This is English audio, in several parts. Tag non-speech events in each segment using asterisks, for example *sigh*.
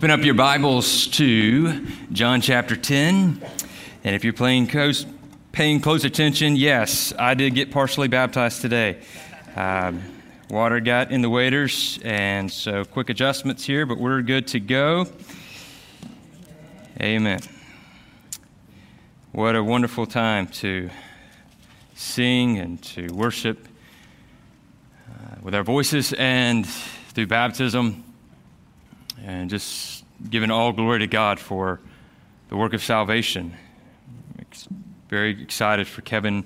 Open up your Bibles to John chapter 10. And if you're close, paying close attention, yes, I did get partially baptized today. Um, water got in the waders, and so quick adjustments here, but we're good to go. Amen. What a wonderful time to sing and to worship uh, with our voices and through baptism and just giving all glory to God for the work of salvation. Very excited for Kevin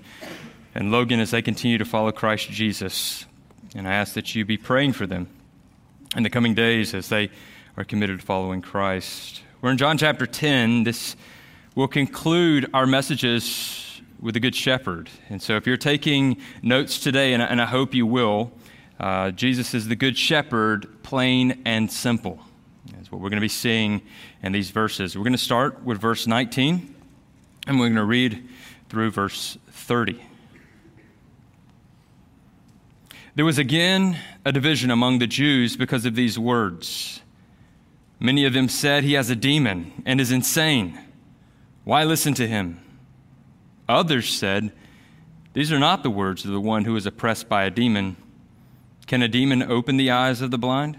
and Logan as they continue to follow Christ Jesus. And I ask that you be praying for them in the coming days as they are committed to following Christ. We're in John chapter 10. This will conclude our messages with the Good Shepherd. And so if you're taking notes today, and I, hope you will, uh, Jesus is the Good Shepherd, plain and simple what we're going to be seeing in these verses. We're going to start with verse 19, and we're going to read through verse 30. There was again a division among the Jews because of these words. Many of them said, He has a demon and is insane. Why listen to him? Others said, These are not the words of the one who is oppressed by a demon. Can a demon open the eyes of the blind?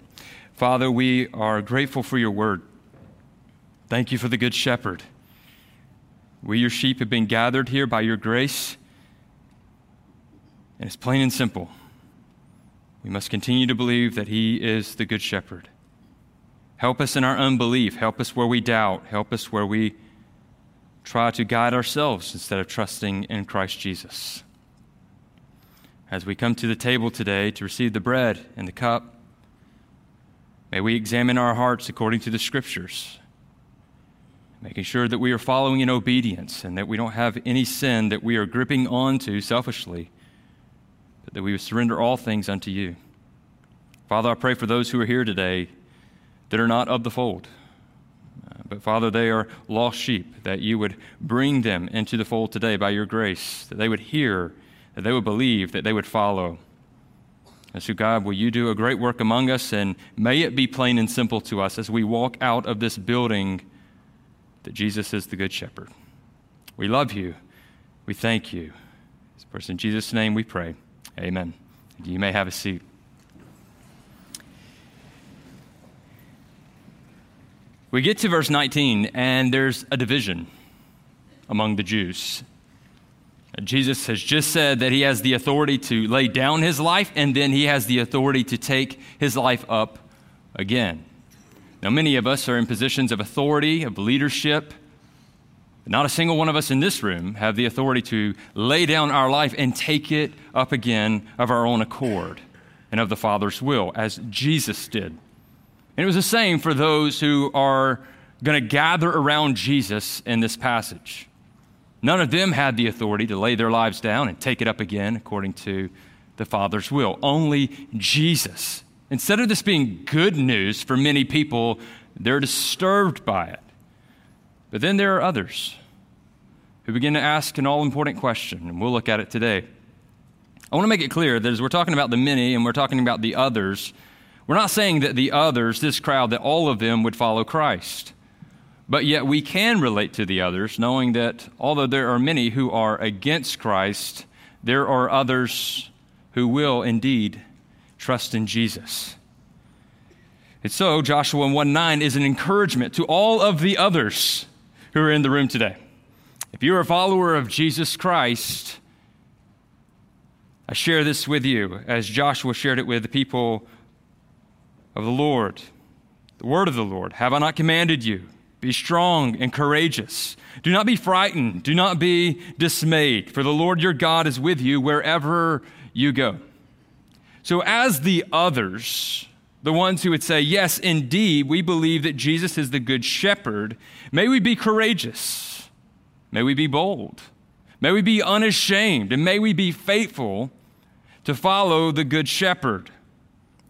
Father, we are grateful for your word. Thank you for the Good Shepherd. We, your sheep, have been gathered here by your grace, and it's plain and simple. We must continue to believe that He is the Good Shepherd. Help us in our unbelief. Help us where we doubt. Help us where we try to guide ourselves instead of trusting in Christ Jesus. As we come to the table today to receive the bread and the cup, May we examine our hearts according to the scriptures, making sure that we are following in obedience and that we don't have any sin that we are gripping onto selfishly, but that we would surrender all things unto you. Father, I pray for those who are here today that are not of the fold. Uh, but Father, they are lost sheep, that you would bring them into the fold today by your grace, that they would hear, that they would believe, that they would follow. And so, God, will you do a great work among us, and may it be plain and simple to us as we walk out of this building that Jesus is the Good Shepherd. We love you. We thank you. First, in Jesus' name we pray. Amen. You may have a seat. We get to verse 19, and there's a division among the Jews. Jesus has just said that he has the authority to lay down his life, and then he has the authority to take his life up again. Now, many of us are in positions of authority, of leadership. Not a single one of us in this room have the authority to lay down our life and take it up again of our own accord and of the Father's will, as Jesus did. And it was the same for those who are going to gather around Jesus in this passage. None of them had the authority to lay their lives down and take it up again according to the Father's will. Only Jesus. Instead of this being good news for many people, they're disturbed by it. But then there are others who begin to ask an all important question, and we'll look at it today. I want to make it clear that as we're talking about the many and we're talking about the others, we're not saying that the others, this crowd, that all of them would follow Christ. But yet we can relate to the others, knowing that although there are many who are against Christ, there are others who will indeed trust in Jesus. And so, Joshua 1 9 is an encouragement to all of the others who are in the room today. If you're a follower of Jesus Christ, I share this with you as Joshua shared it with the people of the Lord. The word of the Lord. Have I not commanded you? Be strong and courageous. Do not be frightened. Do not be dismayed, for the Lord your God is with you wherever you go. So, as the others, the ones who would say, Yes, indeed, we believe that Jesus is the good shepherd, may we be courageous. May we be bold. May we be unashamed. And may we be faithful to follow the good shepherd.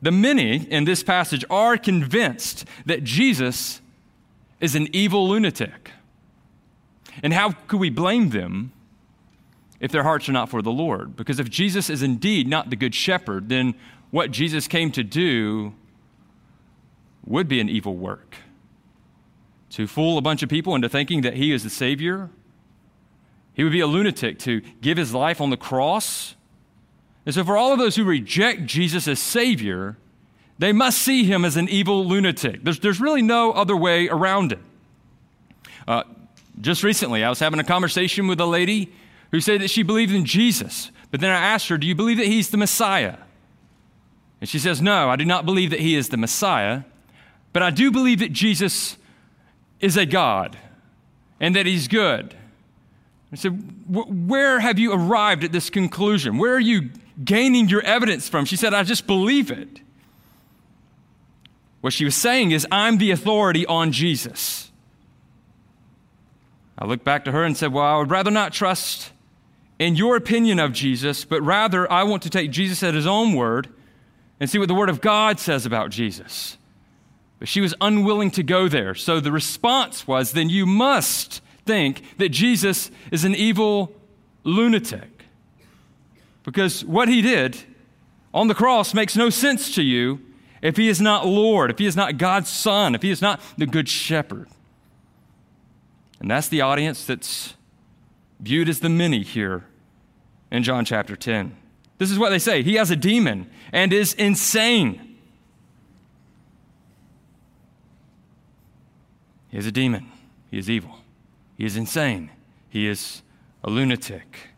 The many in this passage are convinced that Jesus is an evil lunatic. And how could we blame them if their hearts are not for the Lord? Because if Jesus is indeed not the good shepherd, then what Jesus came to do would be an evil work. To fool a bunch of people into thinking that he is the Savior. He would be a lunatic to give his life on the cross. And so, for all of those who reject Jesus as Savior, they must see him as an evil lunatic. There's, there's really no other way around it. Uh, just recently, I was having a conversation with a lady who said that she believed in Jesus. But then I asked her, Do you believe that he's the Messiah? And she says, No, I do not believe that he is the Messiah, but I do believe that Jesus is a God and that he's good. I said, Where have you arrived at this conclusion? Where are you gaining your evidence from? She said, I just believe it. What she was saying is, I'm the authority on Jesus. I looked back to her and said, Well, I would rather not trust in your opinion of Jesus, but rather I want to take Jesus at his own word and see what the Word of God says about Jesus. But she was unwilling to go there. So the response was, Then you must think that Jesus is an evil lunatic. Because what he did on the cross makes no sense to you if he is not Lord, if he is not God's Son, if he is not the Good Shepherd. And that's the audience that's viewed as the many here in John chapter 10. This is what they say He has a demon and is insane. He is a demon. He is evil. He is insane. He is a lunatic.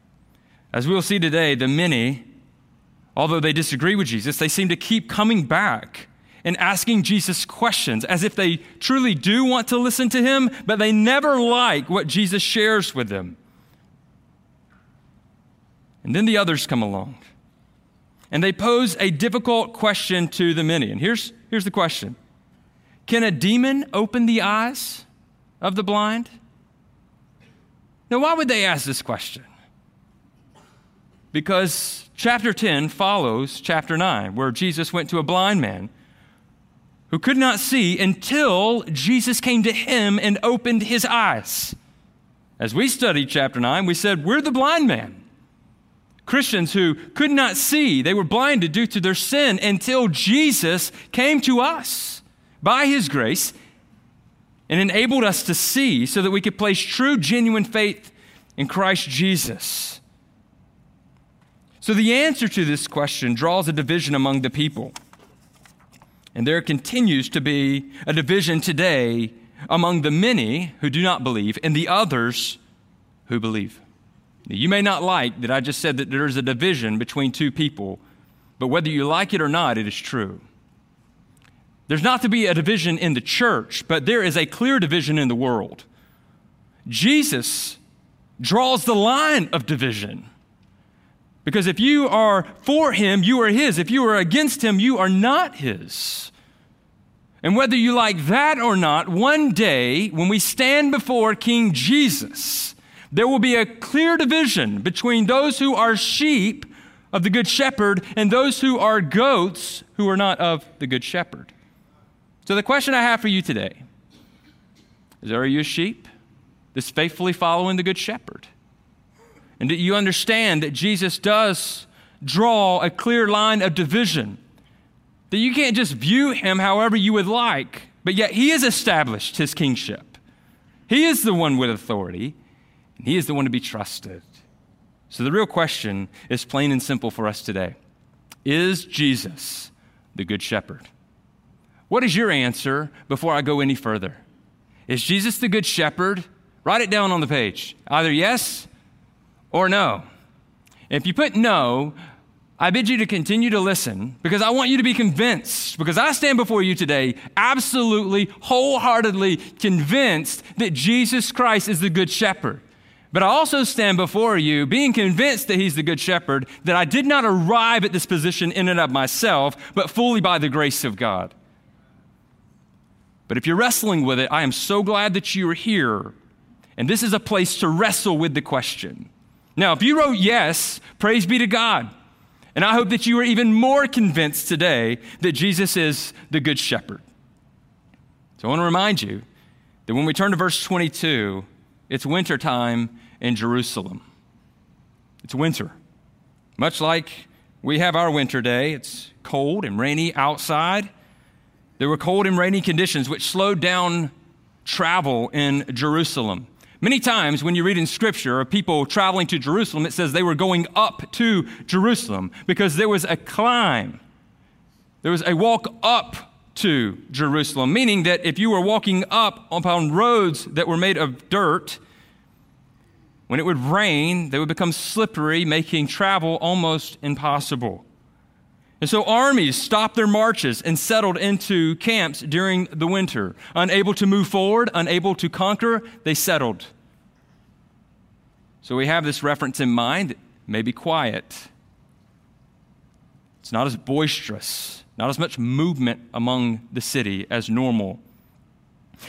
As we will see today, the many Although they disagree with Jesus, they seem to keep coming back and asking Jesus questions as if they truly do want to listen to him, but they never like what Jesus shares with them. And then the others come along and they pose a difficult question to the many. And here's, here's the question Can a demon open the eyes of the blind? Now, why would they ask this question? Because chapter 10 follows chapter 9, where Jesus went to a blind man who could not see until Jesus came to him and opened his eyes. As we studied chapter 9, we said, We're the blind man. Christians who could not see, they were blinded due to their sin until Jesus came to us by his grace and enabled us to see so that we could place true, genuine faith in Christ Jesus. So the answer to this question draws a division among the people. And there continues to be a division today among the many who do not believe and the others who believe. You may not like that I just said that there is a division between two people, but whether you like it or not, it is true. There's not to be a division in the church, but there is a clear division in the world. Jesus draws the line of division. Because if you are for him, you are his. If you are against him, you are not his. And whether you like that or not, one day when we stand before King Jesus, there will be a clear division between those who are sheep of the Good Shepherd and those who are goats who are not of the Good Shepherd. So, the question I have for you today is Are you a sheep that's faithfully following the Good Shepherd? And you understand that Jesus does draw a clear line of division. That you can't just view him however you would like, but yet he has established his kingship. He is the one with authority, and he is the one to be trusted. So the real question is plain and simple for us today Is Jesus the Good Shepherd? What is your answer before I go any further? Is Jesus the Good Shepherd? Write it down on the page. Either yes or no. If you put no, I bid you to continue to listen because I want you to be convinced, because I stand before you today absolutely, wholeheartedly convinced that Jesus Christ is the Good Shepherd. But I also stand before you being convinced that He's the Good Shepherd, that I did not arrive at this position in and of myself, but fully by the grace of God. But if you're wrestling with it, I am so glad that you are here. And this is a place to wrestle with the question. Now, if you wrote yes, praise be to God. And I hope that you are even more convinced today that Jesus is the Good Shepherd. So I want to remind you that when we turn to verse 22, it's wintertime in Jerusalem. It's winter. Much like we have our winter day, it's cold and rainy outside. There were cold and rainy conditions which slowed down travel in Jerusalem. Many times when you read in Scripture of people traveling to Jerusalem, it says they were going up to Jerusalem because there was a climb. There was a walk up to Jerusalem, meaning that if you were walking up upon roads that were made of dirt, when it would rain, they would become slippery, making travel almost impossible. And so armies stopped their marches and settled into camps during the winter. Unable to move forward, unable to conquer, they settled. So we have this reference in mind. It may be quiet. It's not as boisterous, not as much movement among the city as normal.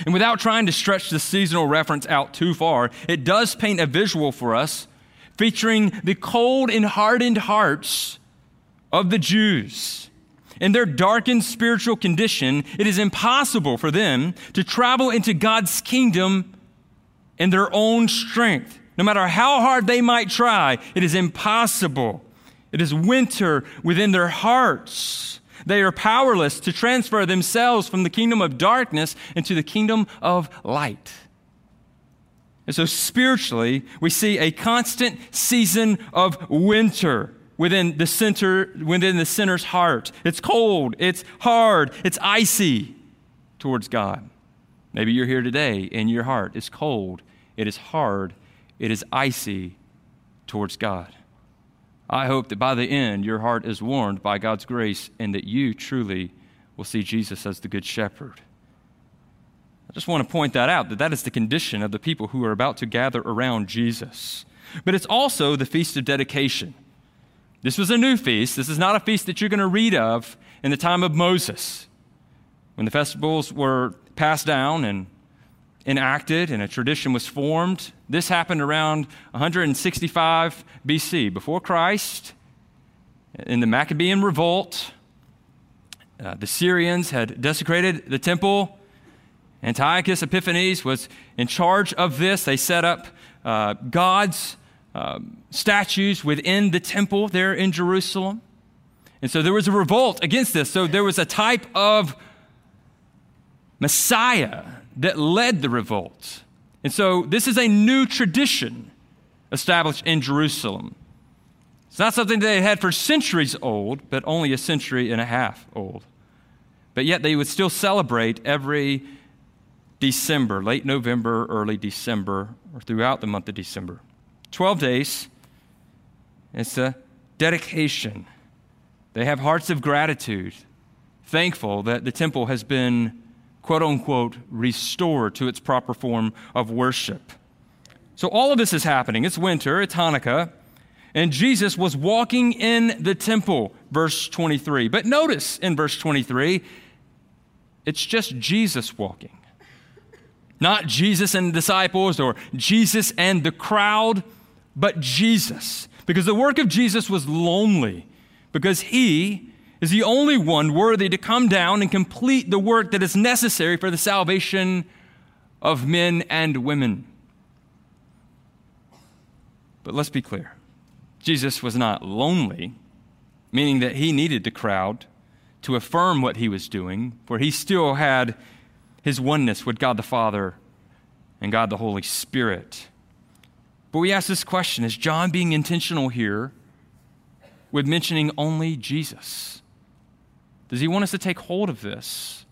And without trying to stretch the seasonal reference out too far, it does paint a visual for us featuring the cold and hardened hearts of the Jews. In their darkened spiritual condition, it is impossible for them to travel into God's kingdom in their own strength. No matter how hard they might try, it is impossible. It is winter within their hearts. They are powerless to transfer themselves from the kingdom of darkness into the kingdom of light. And so, spiritually, we see a constant season of winter within the center within the sinner's heart. It's cold, it's hard, it's icy towards God. Maybe you're here today and your heart is cold, it is hard, it is icy towards God. I hope that by the end your heart is warmed by God's grace and that you truly will see Jesus as the good shepherd. I just want to point that out that that is the condition of the people who are about to gather around Jesus. But it's also the feast of dedication. This was a new feast. This is not a feast that you're going to read of in the time of Moses, when the festivals were passed down and enacted and a tradition was formed. This happened around 165 BC, before Christ, in the Maccabean revolt. Uh, the Syrians had desecrated the temple. Antiochus Epiphanes was in charge of this. They set up uh, gods um, statues within the temple there in Jerusalem. And so there was a revolt against this. So there was a type of Messiah that led the revolt. And so this is a new tradition established in Jerusalem. It's not something they had for centuries old, but only a century and a half old. But yet they would still celebrate every December, late November, early December, or throughout the month of December. 12 days. It's a dedication. They have hearts of gratitude, thankful that the temple has been, quote unquote, restore to its proper form of worship. So all of this is happening. It's winter, it's Hanukkah, and Jesus was walking in the temple, verse 23. But notice in verse 23, it's just Jesus walking. Not Jesus and the disciples or Jesus and the crowd but Jesus. Because the work of Jesus was lonely, because he is the only one worthy to come down and complete the work that is necessary for the salvation of men and women. But let's be clear Jesus was not lonely, meaning that he needed the crowd to affirm what he was doing, for he still had his oneness with God the Father and God the Holy Spirit. But we ask this question Is John being intentional here with mentioning only Jesus? Does he want us to take hold of this?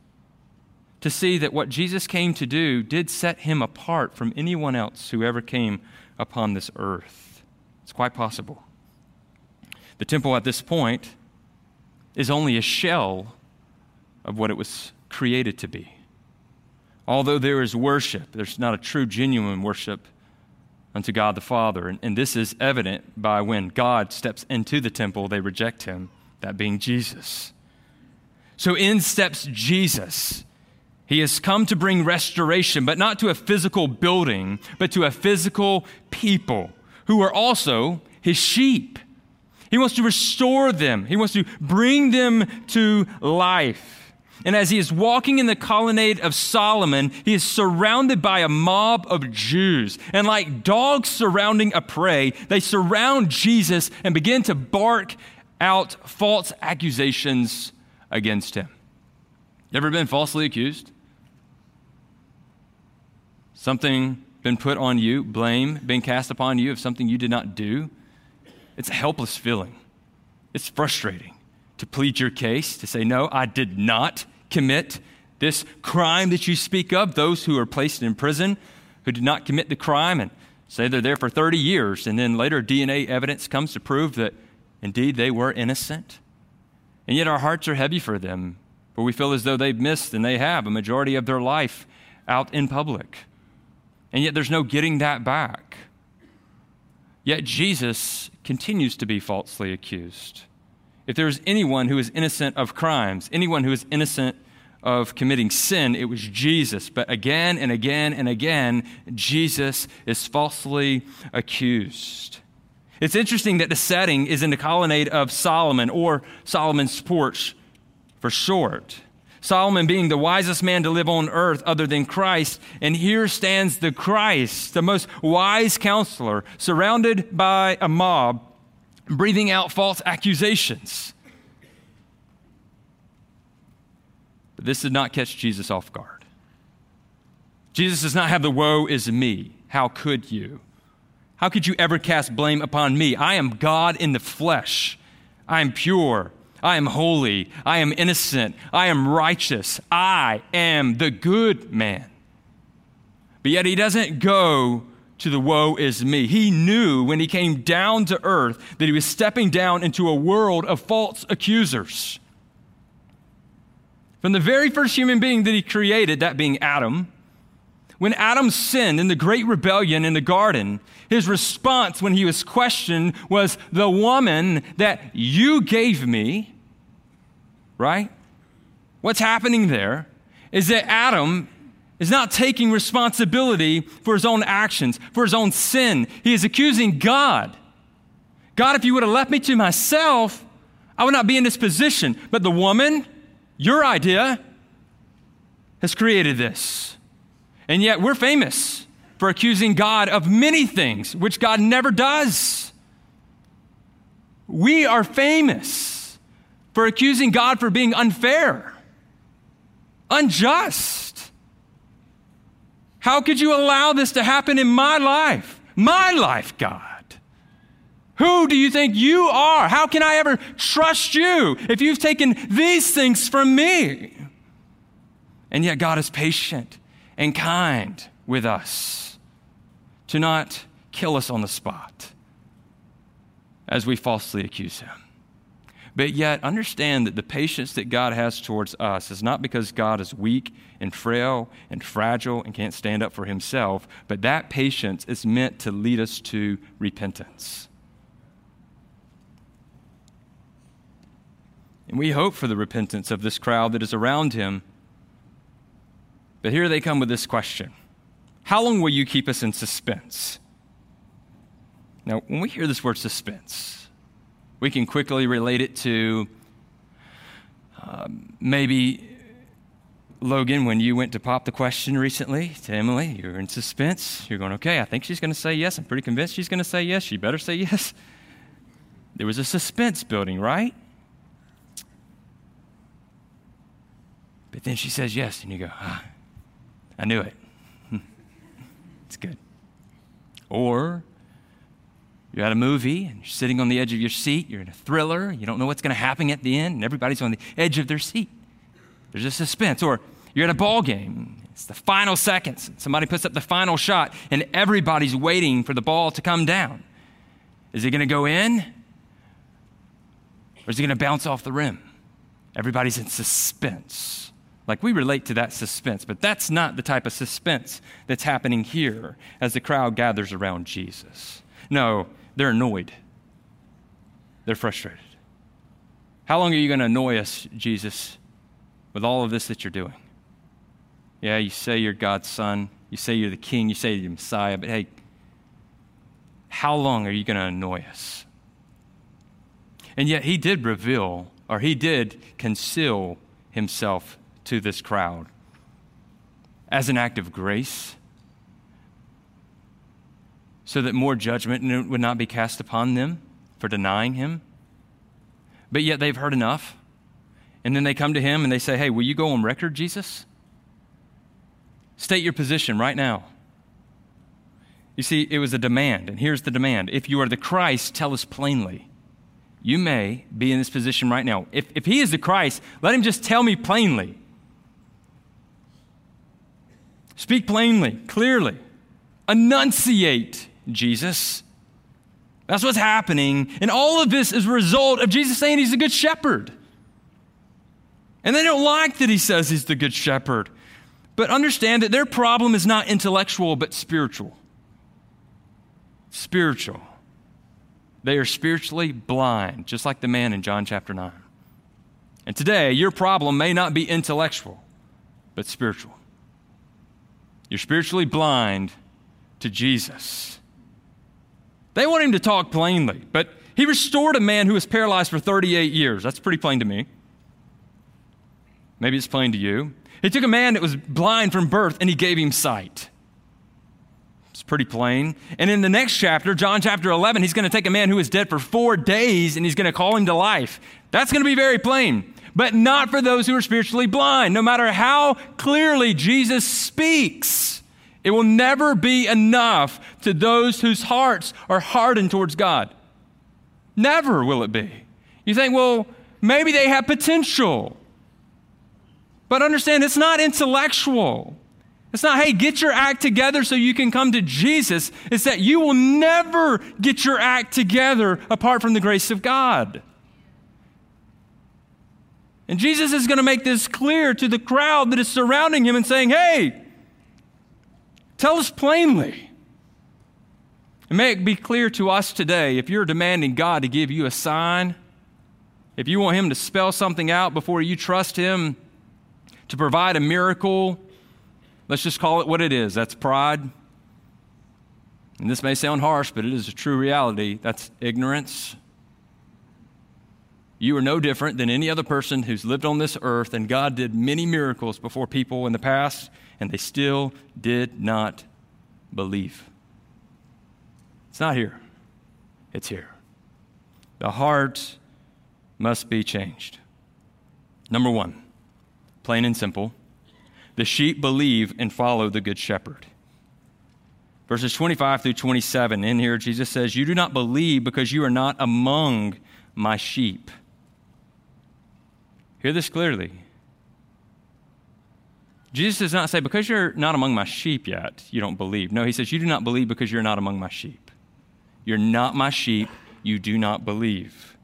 to see that what Jesus came to do did set him apart from anyone else who ever came upon this earth. It's quite possible. The temple at this point is only a shell of what it was created to be. Although there is worship, there's not a true, genuine worship unto God the Father. And, and, this is evident by when God steps into the temple, they reject him, that being Jesus. So in steps Jesus. He has come to bring restoration, but not to a physical building, but to a physical people who are also his sheep. He wants to restore them, he wants to bring them to life. And as he is walking in the colonnade of Solomon, he is surrounded by a mob of Jews. And like dogs surrounding a prey, they surround Jesus and begin to bark out false accusations against him. You Ever been falsely accused? something been put on you, blame been cast upon you of something you did not do, it's a helpless feeling. It's frustrating to plead your case, to say, No, I did not commit this crime that you speak of. Those who are placed in prison who did not commit the crime and say they're there for 30 years, and then later DNA evidence comes to prove that indeed they were innocent. And yet our hearts are heavy for them, for we feel as though they've missed, and they have, a majority of their life out in public. And yet there's no getting that back. Yet Jesus continues to be falsely accused. If there is anyone who is innocent of crimes, anyone who is innocent of committing sin, it was Jesus. But again and again and again, Jesus is falsely accused. It's interesting that the setting is in the colonnade of Solomon or Solomon's porch for short. Solomon being the wisest man to live on earth other than Christ. And here stands the Christ, the most wise counselor, surrounded by a mob, breathing out false accusations. But this did not catch Jesus off guard. Jesus does not have the woe is me. How could you? How could you ever cast blame upon me? I am God in the flesh. I am pure. I am holy. I am innocent. I am righteous. I am the good man. But yet he doesn't go to the woe is me. He knew when he came down to earth that he was stepping down into a world of false accusers. From the very first human being that he created, that being Adam, when Adam sinned in the great rebellion in the garden, his response when he was questioned was, The woman that you gave me, right? What's happening there is that Adam is not taking responsibility for his own actions, for his own sin. He is accusing God. God, if you would have left me to myself, I would not be in this position. But the woman, your idea, has created this. And yet we're famous for accusing God of many things, which God never does. We are famous for accusing God for being unfair, unjust. How could you allow this to happen in my life? My life, God. Who do you think you are? How can I ever trust you if you've taken these things from me? And yet, God is patient and kind with us to not kill us on the spot as we falsely accuse Him. But yet, understand that the patience that God has towards us is not because God is weak and frail and fragile and can't stand up for himself, but that patience is meant to lead us to repentance. And we hope for the repentance of this crowd that is around him. But here they come with this question How long will you keep us in suspense? Now, when we hear this word suspense, we can quickly relate it to um, maybe Logan, when you went to pop the question recently to Emily, you're in suspense. You're going, okay, I think she's going to say yes. I'm pretty convinced she's going to say yes. She better say yes. *laughs* There was a suspense building, right? But then she says yes, and you go, ah, I knew it. *laughs* it's good. Or you're at a movie and you're sitting on the edge of your seat. You're in a thriller. You don't know what's going to happen at the end, and everybody's on the edge of their seat. There's a suspense. Or You're at a ball game. It's the final seconds. Somebody puts up the final shot, and everybody's waiting for the ball to come down. Is it going to go in? Or is it going to bounce off the rim? Everybody's in suspense. Like we relate to that suspense, but that's not the type of suspense that's happening here as the crowd gathers around Jesus. No, they're annoyed, they're frustrated. How long are you going to annoy us, Jesus, with all of this that you're doing? Yeah, you say you're God's son, you say you're the king, you say you're the Messiah, but hey, how long are you going to annoy us? And yet, he did reveal, or he did conceal himself to this crowd as an act of grace so that more judgment would not be cast upon them for denying him. But yet they've heard enough. And then they come to him and they say, Hey, will you go on record, Jesus? State your position right now. You see, it was a demand, and here's the demand. If you are the Christ, tell us plainly. You may be in this position right now. If, if he is the Christ, let him just tell me plainly. Speak plainly, clearly. Enunciate, Jesus. That's what's happening. And all of this is a result of Jesus saying he's a good shepherd. And they don't like that he says he's the good shepherd. But understand that their problem is not intellectual, but spiritual. Spiritual. They are spiritually blind, just like the man in John chapter 9. And today, your problem may not be intellectual, but spiritual. You're spiritually blind to Jesus. They want him to talk plainly, but he restored a man who was paralyzed for 38 years. That's pretty plain to me. Maybe it's plain to you. He took a man that was blind from birth and he gave him sight. It's pretty plain. And in the next chapter, John chapter 11, he's going to take a man who was dead for four days and he's going to call him to life. That's going to be very plain, but not for those who are spiritually blind. No matter how clearly Jesus speaks, it will never be enough to those whose hearts are hardened towards God. Never will it be. You think, well, maybe they have potential. But understand, it's not intellectual. It's not, hey, get your act together so you can come to Jesus. It's that you will never get your act together apart from the grace of God. And Jesus is going to make this clear to the crowd that is surrounding him and saying, hey, tell us plainly. And may it be clear to us today if you're demanding God to give you a sign, if you want Him to spell something out before you trust Him, to provide a miracle. Let's just call it what it is that's pride. And this may sound harsh, but it is a true reality. That's ignorance. You are no different than any other person who's lived on this earth, and God did many miracles before people in the past, and they still did not believe. It's not here, it's here. The heart must be changed. Number one, plain and simple. The sheep believe and follow the good shepherd. Verses 25 through 27, in here, Jesus says, You do not believe because you are not among my sheep. Hear this clearly. Jesus does not say, Because you're not among my sheep yet, you don't believe. No, he says, You do not believe because you're not among my sheep. You're not my sheep, you do not believe.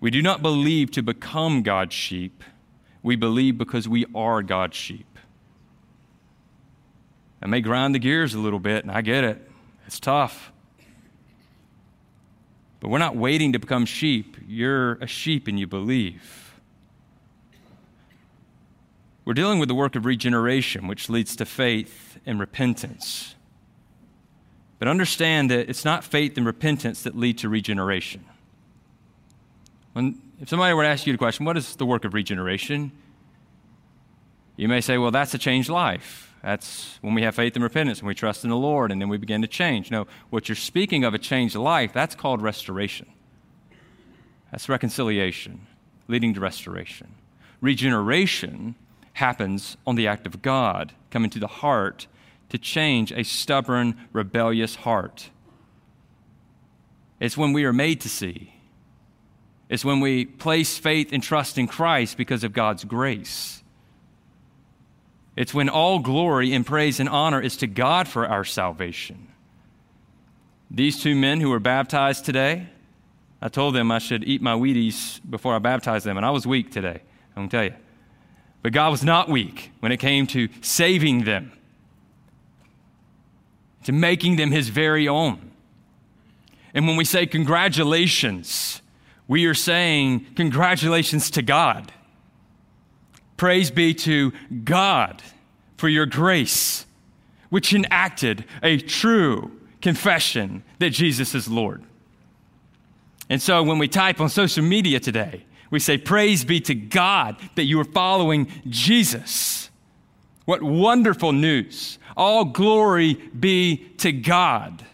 We do not believe to become God's sheep we believe because we are God's sheep. I may grind the gears a little bit, and I get it. It's tough. But we're not waiting to become sheep. You're a sheep and you believe. We're dealing with the work of regeneration, which leads to faith and repentance. But understand that it's not faith and repentance that lead to regeneration. When if somebody were to ask you the question, what is the work of regeneration? You may say, well, that's a changed life. That's when we have faith and repentance, and we trust in the Lord, and then we begin to change. No, what you're speaking of, a changed life, that's called restoration. That's reconciliation, leading to restoration. Regeneration happens on the act of God coming to the heart to change a stubborn, rebellious heart. It's when we are made to see It's when we place faith and trust in Christ because of God's grace. It's when all glory and praise and honor is to God for our salvation. These two men who were baptized today, I told them I should eat my Wheaties before I baptized them, and I was weak today, I'm going to tell you. But God was not weak when it came to saving them, to making them His very own. And when we say congratulations, we are saying congratulations to God. Praise be to God for your grace, which enacted a true confession that Jesus is Lord. And so when we type on social media today, we say, Praise be to God that you are following Jesus. What wonderful news! All glory be to God.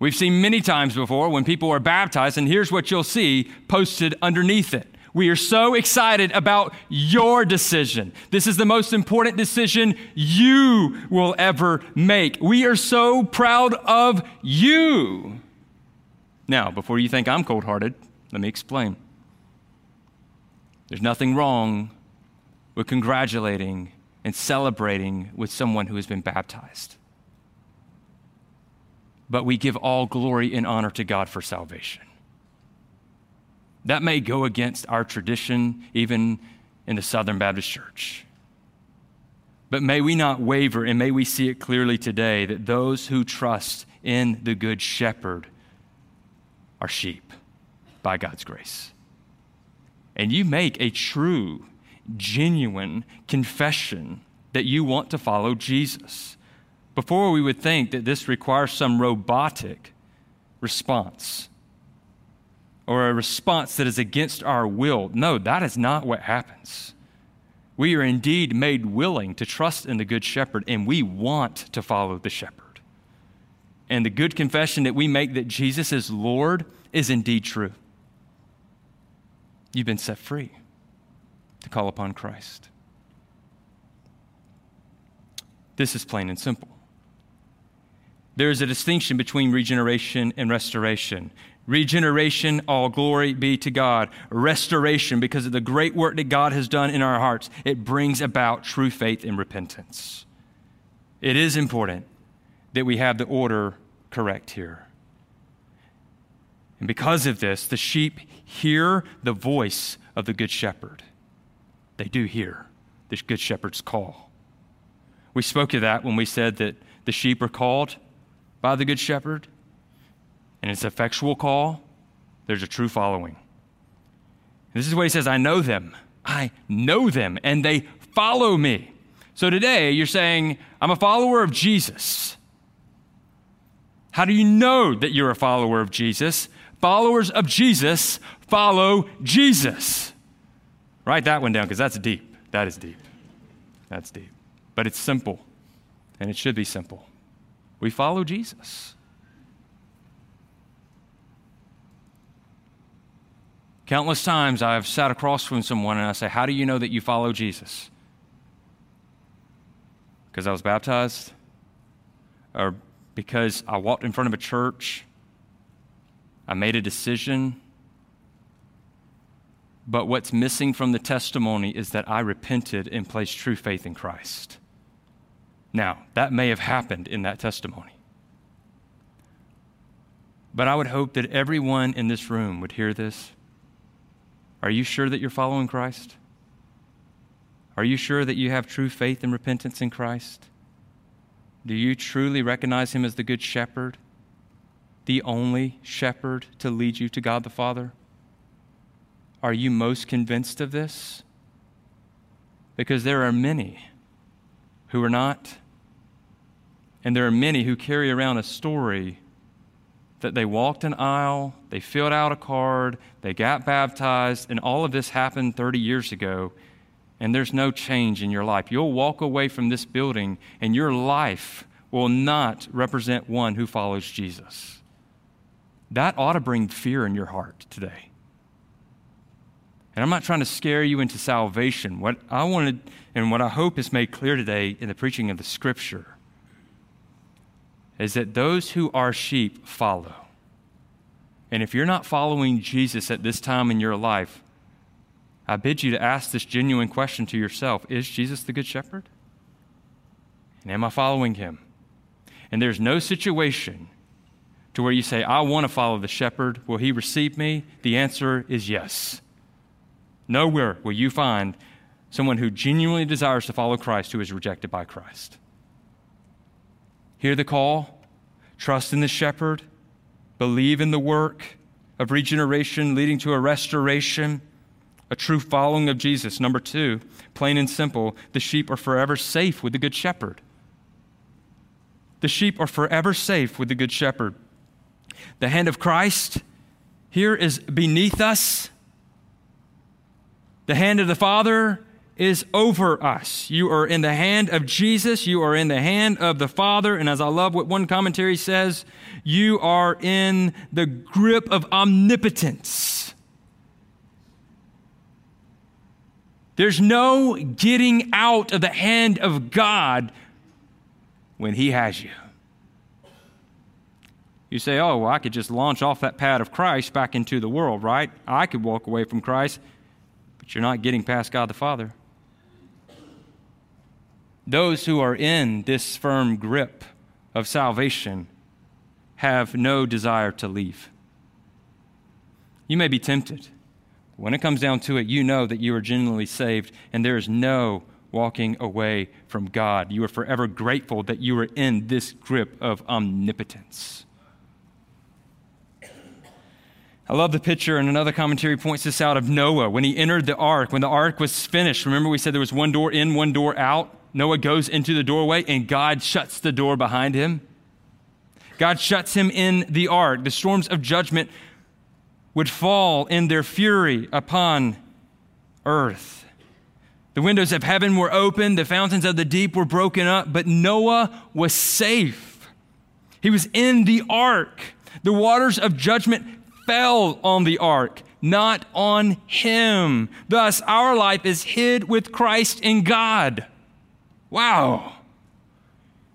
We've seen many times before when people are baptized, and here's what you'll see posted underneath it. We are so excited about your decision. This is the most important decision you will ever make. We are so proud of you. Now, before you think I'm cold hearted, let me explain. There's nothing wrong with congratulating and celebrating with someone who has been baptized but we give all glory and honor to God for salvation. That may go against our tradition, even in the Southern Baptist Church. But may we not waver and may we see it clearly today that those who trust in the Good Shepherd are sheep by God's grace. And you make a true, genuine confession that you want to follow Jesus before we would think that this requires some robotic response or a response that is against our will. No, that is not what happens. We are indeed made willing to trust in the Good Shepherd, and we want to follow the Shepherd. And the good confession that we make that Jesus is Lord is indeed true. You've been set free to call upon Christ. This is plain and simple there is a distinction between regeneration and restoration. Regeneration, all glory be to God. Restoration, because of the great work that God has done in our hearts, it brings about true faith and repentance. It is important that we have the order correct here. And because of this, the sheep hear the voice of the Good Shepherd. They do hear the Good Shepherd's call. We spoke of that when we said that the sheep are called by the Good Shepherd and its effectual call, there's a true following. This is what he says I know them. I know them, and they follow me. So today, you're saying, I'm a follower of Jesus. How do you know that you're a follower of Jesus? Followers of Jesus follow Jesus. Write that one down because that's deep. That is deep. That's deep. But it's simple, and it should be simple. We follow Jesus. Countless times I've sat across from someone and I say, How do you know that you follow Jesus? Because I was baptized? Or because I walked in front of a church? I made a decision? But what's missing from the testimony is that I repented and placed true faith in Christ. Now, that may have happened in that testimony. But I would hope that everyone in this room would hear this. Are you sure that you're following Christ? Are you sure that you have true faith and repentance in Christ? Do you truly recognize Him as the Good Shepherd, the only shepherd to lead you to God the Father? Are you most convinced of this? Because there are many who are not. And there are many who carry around a story that they walked an aisle, they filled out a card, they got baptized, and all of this happened 30 years ago, and there's no change in your life. You'll walk away from this building, and your life will not represent one who follows Jesus. That ought to bring fear in your heart today. And I'm not trying to scare you into salvation. What I wanted and what I hope is made clear today in the preaching of the scripture is that those who are sheep follow. And if you're not following Jesus at this time in your life, I bid you to ask this genuine question to yourself Is Jesus the Good Shepherd? And am I following him? And there's no situation to where you say, I want to follow the shepherd. Will he receive me? The answer is yes. Nowhere will you find someone who genuinely desires to follow Christ who is rejected by Christ. Hear the call, trust in the shepherd, believe in the work of regeneration leading to a restoration, a true following of Jesus. Number two, plain and simple, the sheep are forever safe with the good shepherd. The sheep are forever safe with the Good Shepherd. The hand of Christ here is beneath us. The hand of the Father is over us. You are in the hand of Jesus. You are in the hand of the Father. And as I love what one commentary says, you are in the grip of omnipotence. There's no getting out of the hand of God when He has you. You say, oh, well, I could just launch off that pad of Christ back into the world, right? I could walk away from Christ, but you're not getting past God the Father. Those who are in this firm grip of salvation have no desire to leave. You may be tempted. When it comes down to it, you know that you are genuinely saved, and there is no walking away from God. You are forever grateful that you are in this grip of omnipotence. I love the picture, and another commentary points this out of Noah when he entered the ark. When the ark was finished, remember we said there was one door in, one door out? Noah goes into the doorway, and God shuts the door behind him. God shuts him in the ark. The storms of judgment would fall in their fury upon earth. The windows of heaven were opened, the fountains of the deep were broken up, but Noah was safe. He was in the ark. The waters of judgment fell on the ark, not on him. Thus, our life is hid with Christ in God. Wow.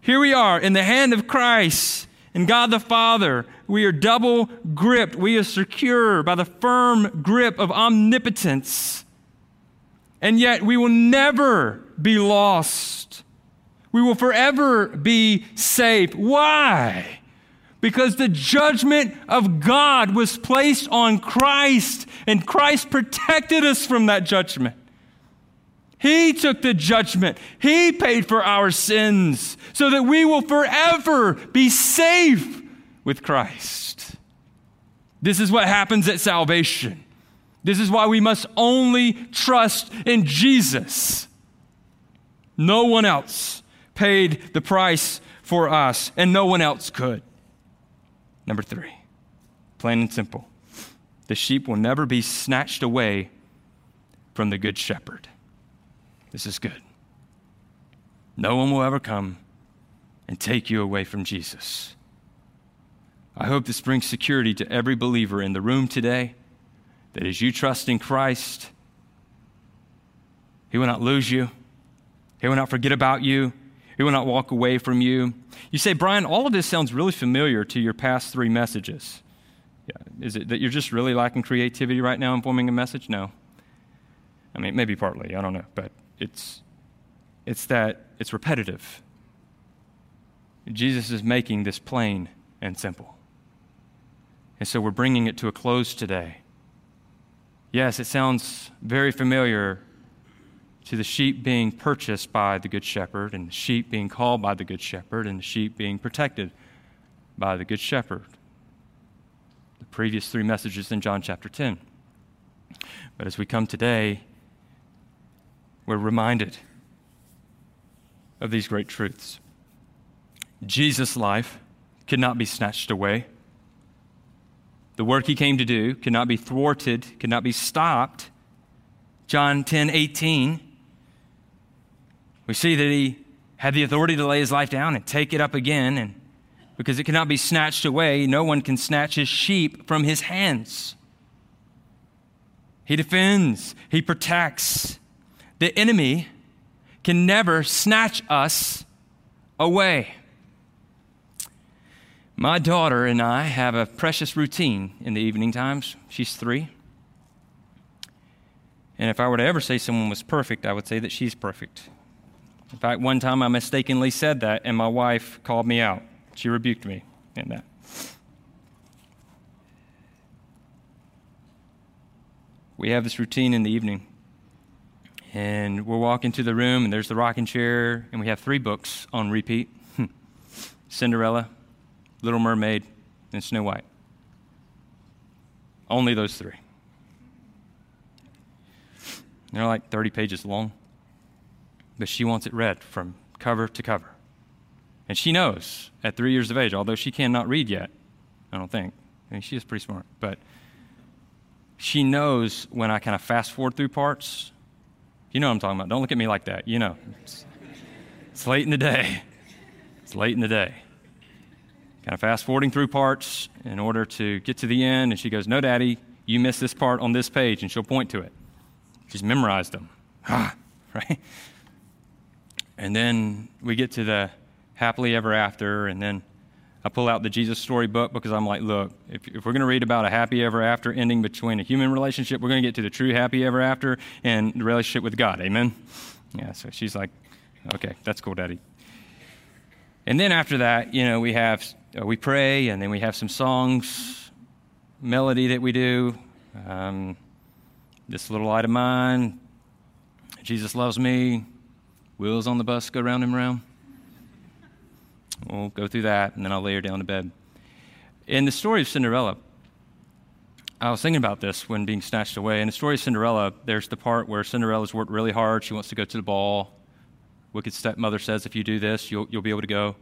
Here we are in the hand of Christ and God the Father. We are double gripped. We are secure by the firm grip of omnipotence and yet we will never be lost. We will forever be safe. Why? Because the judgment of God was placed on Christ, and Christ protected us from that judgment. He took the judgment. He paid for our sins so that we will forever be safe with Christ. This is what happens at salvation. This is why we must only trust in Jesus. No one else paid the price for us, and no one else could. Number three, plain and simple the sheep will never be snatched away from the Good Shepherd. This is good. No one will ever come and take you away from Jesus. I hope this brings security to every believer in the room today that as you trust in Christ, He will not lose you, He will not forget about you, He will not walk away from you. You say, Brian, all of this sounds really familiar to your past three messages. Yeah. Is it that you're just really lacking creativity right now in forming a message? No. I mean, maybe partly, I don't know, but it's, it's that it's repetitive. Jesus is making this plain and simple. And so we're bringing it to a close today. Yes, it sounds very familiar to the sheep being purchased by the Good Shepherd, and the sheep being called by the Good Shepherd, and the sheep being protected by the Good Shepherd. The previous three messages in John chapter 10. But as we come today, we're reminded of these great truths. Jesus' life could not be snatched away. The work he came to do cannot be thwarted, cannot be stopped. John 10 18, we see that he had the authority to lay his life down and take it up again, and because it cannot be snatched away, no one can snatch his sheep from his hands. He defends, he protects. The enemy can never snatch us away. My daughter and I have a precious routine in the evening times. She's three. And if I were to ever say someone was perfect, I would say that she's perfect. In fact, one time I mistakenly said that, and my wife called me out. She rebuked me in that. We have this routine in the evening. And we'll walk into the room, and there's the rocking chair, and we have three books on repeat hmm. Cinderella, Little Mermaid, and Snow White. Only those three. They're like 30 pages long. But she wants it read from cover to cover. And she knows at three years of age, although she cannot read yet, I don't think. I mean, she is pretty smart. But she knows when I kind of fast forward through parts. You know what I'm talking about. Don't look at me like that. You know. It's, it's late in the day. It's late in the day. Kind of fast forwarding through parts in order to get to the end. And she goes, No, Daddy, you missed this part on this page. And she'll point to it. She's memorized them. *laughs* Ah, right? And then we get to the happily ever after, and then I pull out the Jesus story book because I'm like, look, if, if we're going to read about a happy ever after ending between a human relationship, we're going to get to the true happy ever after and the relationship with God. Amen? Yeah, so she's like, okay, that's cool, Daddy. And then after that, you know, we have, uh, we pray, and then we have some songs, melody that we do. Um, this little light of mine, Jesus loves me, wheels on the bus go round and round. We'll go through that, and then I'll lay her down to bed. In the story of Cinderella, I was thinking about this when being snatched away. In the story of Cinderella, there's the part where Cinderella's worked really hard. She wants to go to the ball. Wicked stepmother says, if you do this, you'll, you'll be able to go.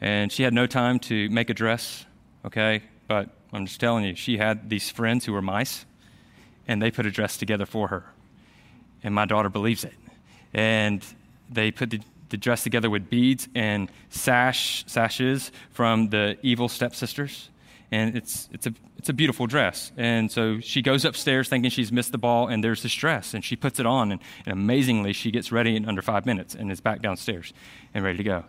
And she had no time to make a dress, okay? But I'm just telling you, she had these friends who were mice, and they put a dress together for her. And my daughter believes it. And they put the the dress together with beads and sash sashes from the evil stepsisters. And it's, it's, a, it's a beautiful dress. And so she goes upstairs thinking she's missed the ball, and there's this dress, and she puts it on, and, and amazingly, she gets ready in under five minutes and is back downstairs and ready to go.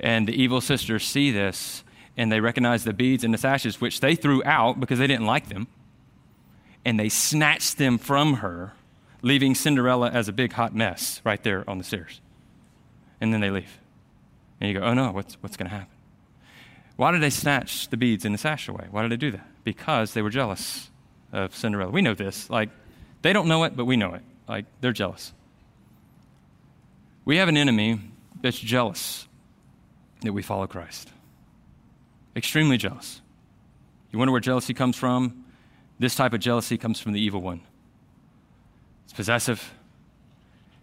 And the evil sisters see this, and they recognize the beads and the sashes, which they threw out because they didn't like them, and they snatched them from her, leaving Cinderella as a big hot mess right there on the stairs and then they leave. And you go, oh no, what's, what's going to happen? Why did they snatch the beads and the sash away? Why did they do that? Because they were jealous of Cinderella. We know this. Like, they don't know it, but we know it. Like, they're jealous. We have an enemy that's jealous that we follow Christ. Extremely jealous. You wonder where jealousy comes from? This type of jealousy comes from the evil one. It's possessive,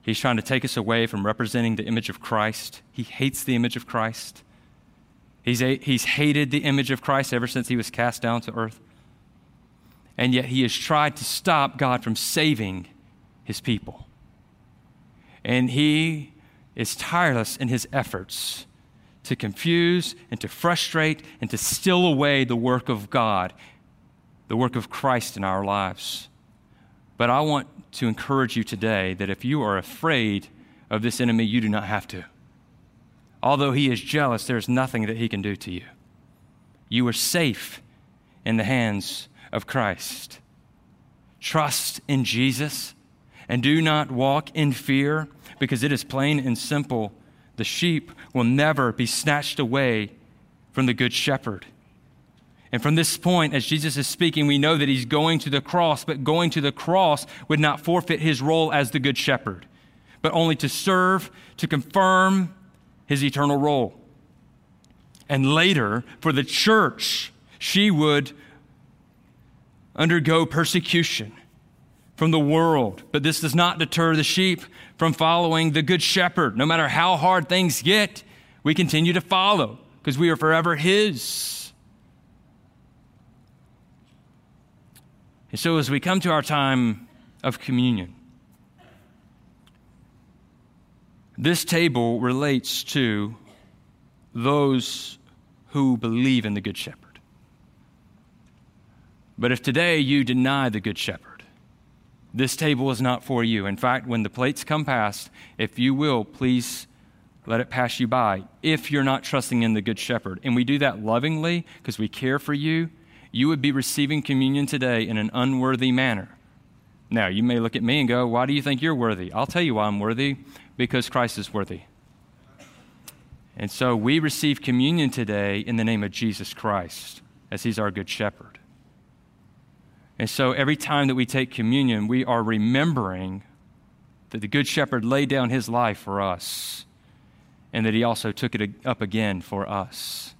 He's trying to take us away from representing the image of Christ. He hates the image of Christ. He's, a, he's hated the image of Christ ever since he was cast down to earth. And yet he has tried to stop God from saving his people. And he is tireless in his efforts to confuse and to frustrate and to steal away the work of God, the work of Christ in our lives. But I want to encourage you today that if you are afraid of this enemy, you do not have to. Although he is jealous, there is nothing that he can do to you. You are safe in the hands of Christ. Trust in Jesus and do not walk in fear because it is plain and simple. The sheep will never be snatched away from the Good Shepherd. And from this point, as Jesus is speaking, we know that he's going to the cross, but going to the cross would not forfeit his role as the Good Shepherd, but only to serve, to confirm his eternal role. And later, for the church, she would undergo persecution from the world. But this does not deter the sheep from following the Good Shepherd. No matter how hard things get, we continue to follow because we are forever his. And so, as we come to our time of communion, this table relates to those who believe in the Good Shepherd. But if today you deny the Good Shepherd, this table is not for you. In fact, when the plates come past, if you will, please let it pass you by if you're not trusting in the Good Shepherd. And we do that lovingly because we care for you you would be receiving communion today in an unworthy manner Now, you may look at me and go, Why do you think you're worthy? I'll tell you why I'm worthy because Christ is worthy. And so we receive communion today in the name of Jesus Christ as He's our good shepherd. And so every time that we take communion, we are remembering that the good shepherd laid down his life for us and that he also took it up again for us.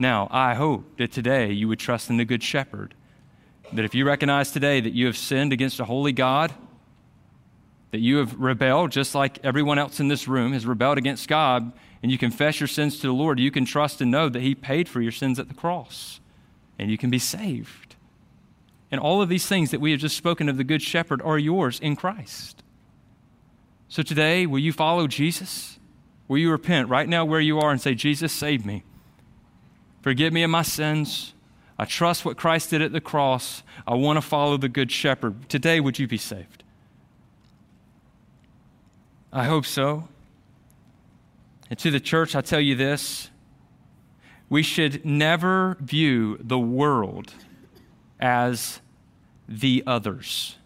Now, I hope that today you would trust in the good shepherd. That if you recognize today that you have sinned against a holy God, that you have rebelled just like everyone else in this room has rebelled against God, and you confess your sins to the Lord, you can trust and know that He paid for your sins at the cross, and you can be saved. And all of these things that we have just spoken of the Good Shepherd are yours in Christ. So today, will you follow Jesus? Will you repent right now where you are and say, Jesus, save me? Forgive me of my sins. I trust what Christ did at the cross. I want to follow the Good Shepherd. Today, would you be saved? I hope so. And to the church, I tell you this we should never view the world as the others,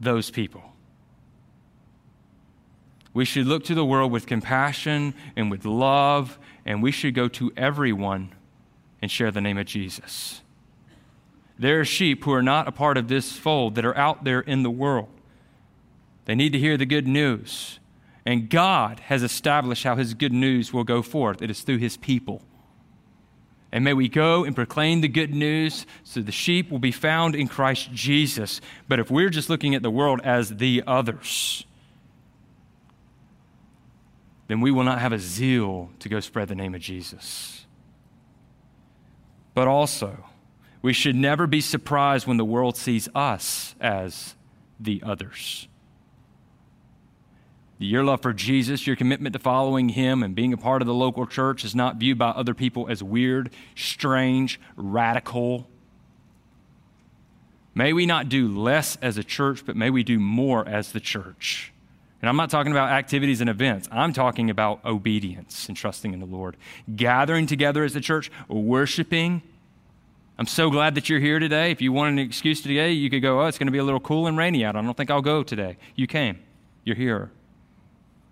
those people. We should look to the world with compassion and with love, and we should go to everyone and share the name of Jesus. There are sheep who are not a part of this fold that are out there in the world. They need to hear the good news. And God has established how his good news will go forth. It is through his people. And may we go and proclaim the good news so the sheep will be found in Christ Jesus. But if we're just looking at the world as the others, then we will not have a zeal to go spread the name of Jesus. But also, we should never be surprised when the world sees us as the others. Your love for Jesus, your commitment to following Him and being a part of the local church is not viewed by other people as weird, strange, radical. May we not do less as a church, but may we do more as the church. And I'm not talking about activities and events. I'm talking about obedience and trusting in the Lord. Gathering together as a church, worshiping. I'm so glad that you're here today. If you want an excuse today, you could go, oh, it's going to be a little cool and rainy out. I don't think I'll go today. You came. You're here.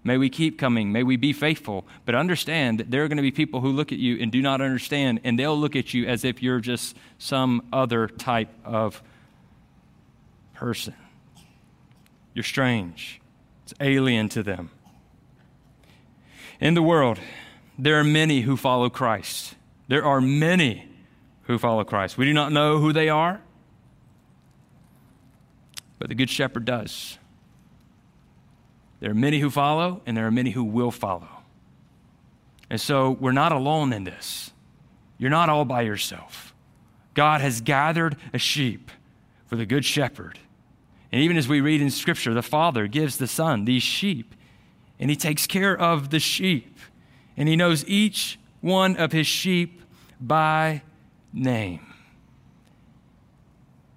May we keep coming. May we be faithful. But understand that there are going to be people who look at you and do not understand, and they'll look at you as if you're just some other type of person. You're strange, it's alien to them. In the world, there are many who follow Christ. There are many who follow Christ. We do not know who they are, but the Good Shepherd does. There are many who follow, and there are many who will follow. And so we're not alone in this. You're not all by yourself. God has gathered a sheep for the good shepherd. And even as we read in Scripture, the Father gives the Son these sheep, and He takes care of the sheep, and He knows each one of His sheep by name.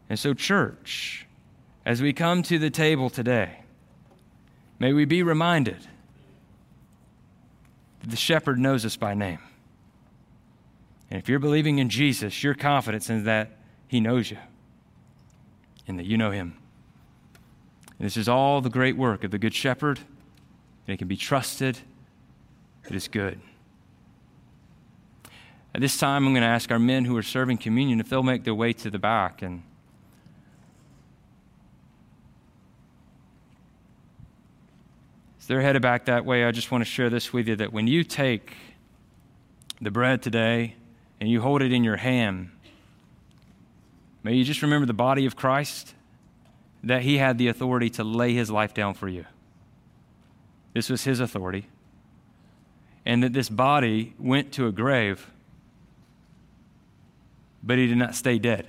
And so, church, as we come to the table today, May we be reminded that the shepherd knows us by name. And if you're believing in Jesus, your confidence in that he knows you and that you know him. And this is all the great work of the Good Shepherd, and it can be trusted. It is good. At this time, I'm going to ask our men who are serving communion if they'll make their way to the back and they're headed back that way, I just want to share this with you that when you take the bread today and you hold it in your hand, may you just remember the body of Christ, that he had the authority to lay his life down for you. This was his authority. And that this body went to a grave, but he did not stay dead.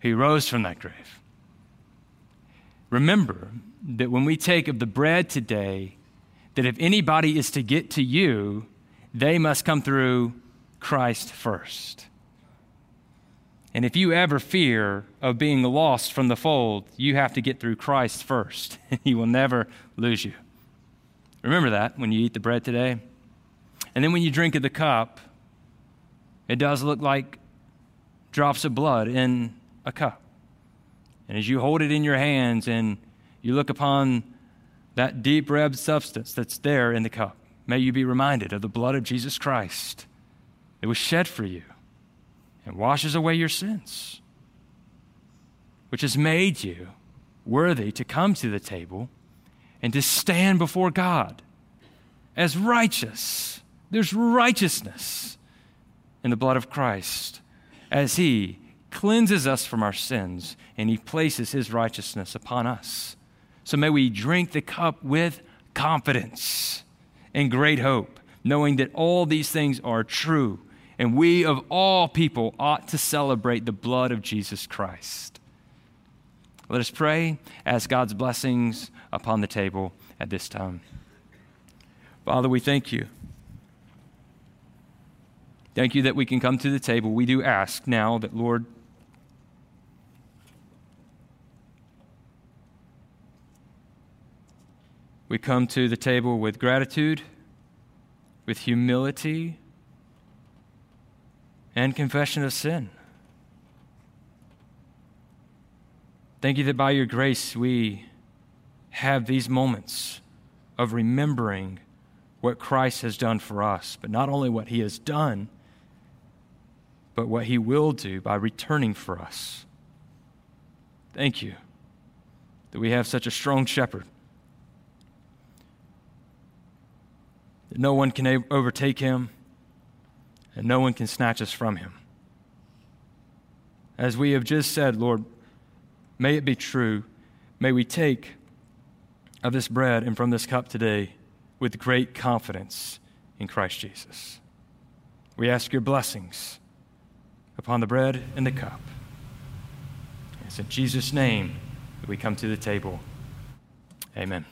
He rose from that grave. Remember that when we take of the bread today, that if anybody is to get to you, they must come through Christ first. And if you ever fear of being lost from the fold, you have to get through Christ first. *laughs* he will never lose you. Remember that when you eat the bread today. And then when you drink of the cup, it does look like drops of blood in a cup. And as you hold it in your hands and you look upon that deep red substance that's there in the cup, may you be reminded of the blood of Jesus Christ It was shed for you and washes away your sins, which has made you worthy to come to the table and to stand before God as righteous. There's righteousness in the blood of Christ as He cleanses us from our sins and He places His righteousness upon us. So may we drink the cup with confidence and great hope, knowing that all these things are true, and we of all people ought to celebrate the blood of Jesus Christ. Let us pray, ask God's blessings upon the table at this time. Father, we thank you. Thank you that we can come to the table. We do ask now that, Lord, we come to the table with gratitude, with humility, and confession of sin. Thank you that by your grace we have these moments of remembering what Christ has done for us, but not only what he has done, but what he will do by returning for us. Thank you that we have such a strong shepherd. That no one can overtake him, and no one can snatch us from him. As we have just said, Lord, may it be true. May we take of this bread and from this cup today with great confidence in Christ Jesus. We ask your blessings upon the bread and the cup. It's in Jesus' name that we come to the table. Amen.